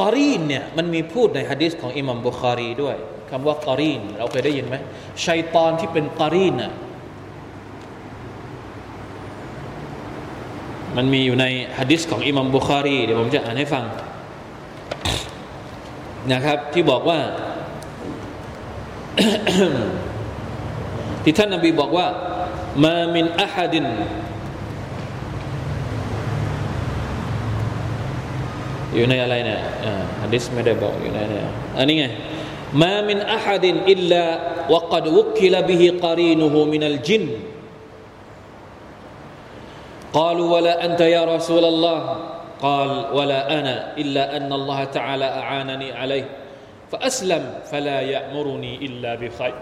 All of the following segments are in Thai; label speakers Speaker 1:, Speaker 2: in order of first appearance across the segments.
Speaker 1: กอรีนเนี่ยมันมีพูดในฮะดิษของอิหมัมบุคารีด้วยคำว่ากอรีน เราเคยได้ยินไหมชัยฏอนที่เป็นกอรีนน่ะมันมีอยู่ในฮะดิษของอิหมัมบุคารีเดี๋ยวผมจะอ่านให้ฟังนะครับ ที่บอกว่า ที่ท่านนบีบอกว่าما من أحد อยู่ในอะไรเนี่ยฮะดิษไม่ได้บอกอยู่ในเนี่ยอันนี้ไงมามินอะฮัดินอิลลาวะกัดวุกิลบิฮิกรีนุฮูมินัลจิน قالوا ولا أنت يا رسول الله قال ولا أنا إلا أن الله تعالى أعانني عليه فأسلم فلا يأمرني إلا بخير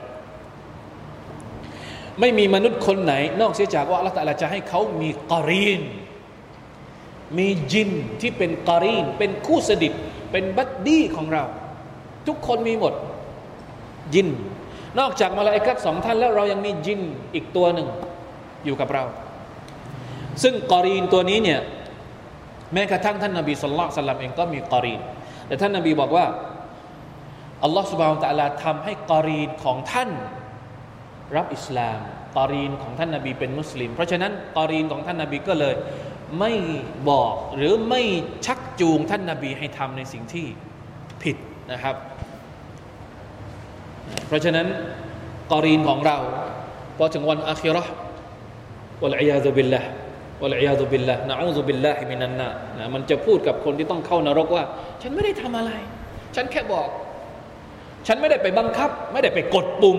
Speaker 1: ไม่มีมนุษย์คนไหน นอกเสียจากว่าอัลลอฮฺจะให้เขามีกอรีน มีญินที่เป็นกอรีนเป็นคู่สถิตเป็น buddy ของเรา ทุกคนมีหมดญิน นอกจากมลาอิกะฮฺสองท่านแล้วเรายังมีญินอีกตัวหนึ่งอยู่กับเรา ซึ่งกอรีนตัวนี้เนี่ยแม้กระทั่งท่านนาบีสุลต่านเองก็มีกอรีน แต่ท่านนาบีบอกว่าอัลลอฮฺ سبحانه وتعالى ทำให้กอรีนของท่าน รับอิสลามกอรีนของท่านนาบีเป็นมุสลิม เพราะฉะนั้นกอรีนของท่านนาบีก็เลย ไม่บอกหรือไม่ชักจูงท่านนาบีให้ทำในสิ่งที่ผิดนะครับ เพราะฉะนั้นกอรีนของเราพอถึงวันอาคิรอวะลัยยาซุบิลละวะลัยยาซุบิลละนะอูซุบิลละฮิมินันนานะมันจะพูดกับคนที่ต้องเข้านรกว่า ฉันไม่ได้ทำอะไร ฉันแค่บอก ฉันไม่ได้ไปบังคับ ไม่ได้ไปกดปุ่ม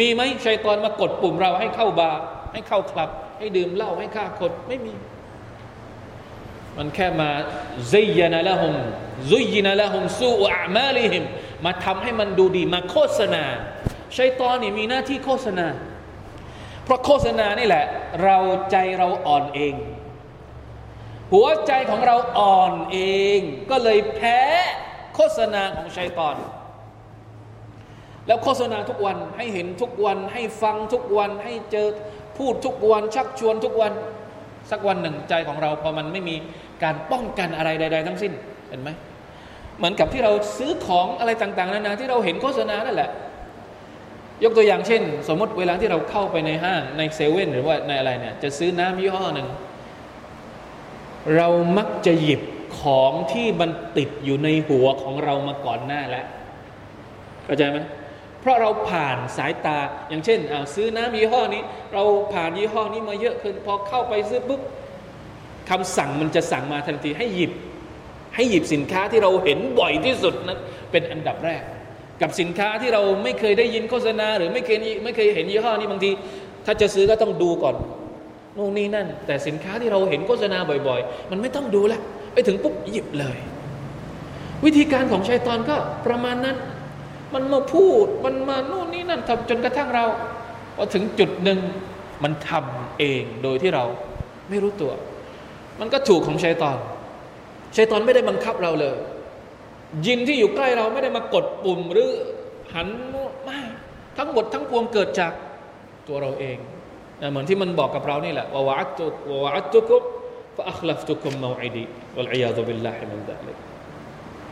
Speaker 1: มีไหมชัยตอนมากดปุ่มเราให้เข้าบาร์ให้เข้าคลับ ให้ดื่มเหล้าให้ฆ่าคนไม่มี มันแค่มาซิยนะละหุมซุยนะละหุมสู้อามาลิหิมมาทำให้มันดูดีมาโฆษณาชัยตอนนี่มีหน้าที่โฆษณา เพราะโฆษณานี่แหละ เราใจเราอ่อนเอง หัวใจของเราอ่อนเอง ก็เลยแพ้โฆษณาของชัยตอน แล้วโฆษณาทุกวันให้เห็นทุกวันให้ฟังทุกวันให้เจอพูดทุกวันชักชวนทุกวัน สักวันหนึ่งใจของเราพอมันไม่มีการป้องกันอะไรใด ๆ ทั้งสิ้นเห็นไหมเหมือนกับที่เราซื้อของอะไรต่าง ๆนานาที่เราเห็นโฆษณานั่นแหละ ยกตัวอย่างเช่น สมมติเวลาที่เราเข้าไปในห้างในเซเว่นหรือว่าในอะไรเนี่ยจะซื้อน้ำยี่ห้อหนึ่งเรามักจะหยิบของที่มันติดอยู่ในหัวของเรามาก่อนหน้าแล้วเข้าใจไหม เพราะเราผ่านสายตาอย่างเช่นซื้อน้ำยี่ห้อนี้ เราผ่านยี่ห้อนี้มาเยอะขึ้นพอเข้าไปซื้อปุ๊บคำสั่งมันจะสั่งมาทันทีให้หยิบ ให้หยิบสินค้าที่เราเห็นบ่อยที่สุดนั้น เป็นอันดับแรก กับสินค้าที่เราไม่เคยได้ยินโฆษณา หรือไม่เคยไม่เคยเห็นยี่ห้อนี้บางที ถ้าจะซื้อก็ต้องดูก่อนนู่นนี่นั่น แต่สินค้าที่เราเห็นโฆษณาบ่อย ๆ มันไม่ต้องดูแล้วไปถึงปุ๊บหยิบเลย วิธีการของชัยตอนก็ประมาณนั้น มันมาพูด มันมาโน่นนี่นั่นทำจนกระทั่งเราพอถึงจุดหนึ่งมันทำเองโดยที่เราไม่รู้ตัว มันก็ถูกของชัยตอนชัยตอนไม่ได้บังคับเราเลย ยินที่อยู่ใกล้เราไม่ได้มากดปุ่มหรือหันไม่ทั้งหมดทั้งปวงเกิดจากตัวเราเองนะเหมือนที่มันบอกกับเรานี่แหละว่าวะอัตุวะอัตุกุบฟะอัคลัฟตุกุมมาอิดีวัลอียาตุบิลลาฮิมินดะลิก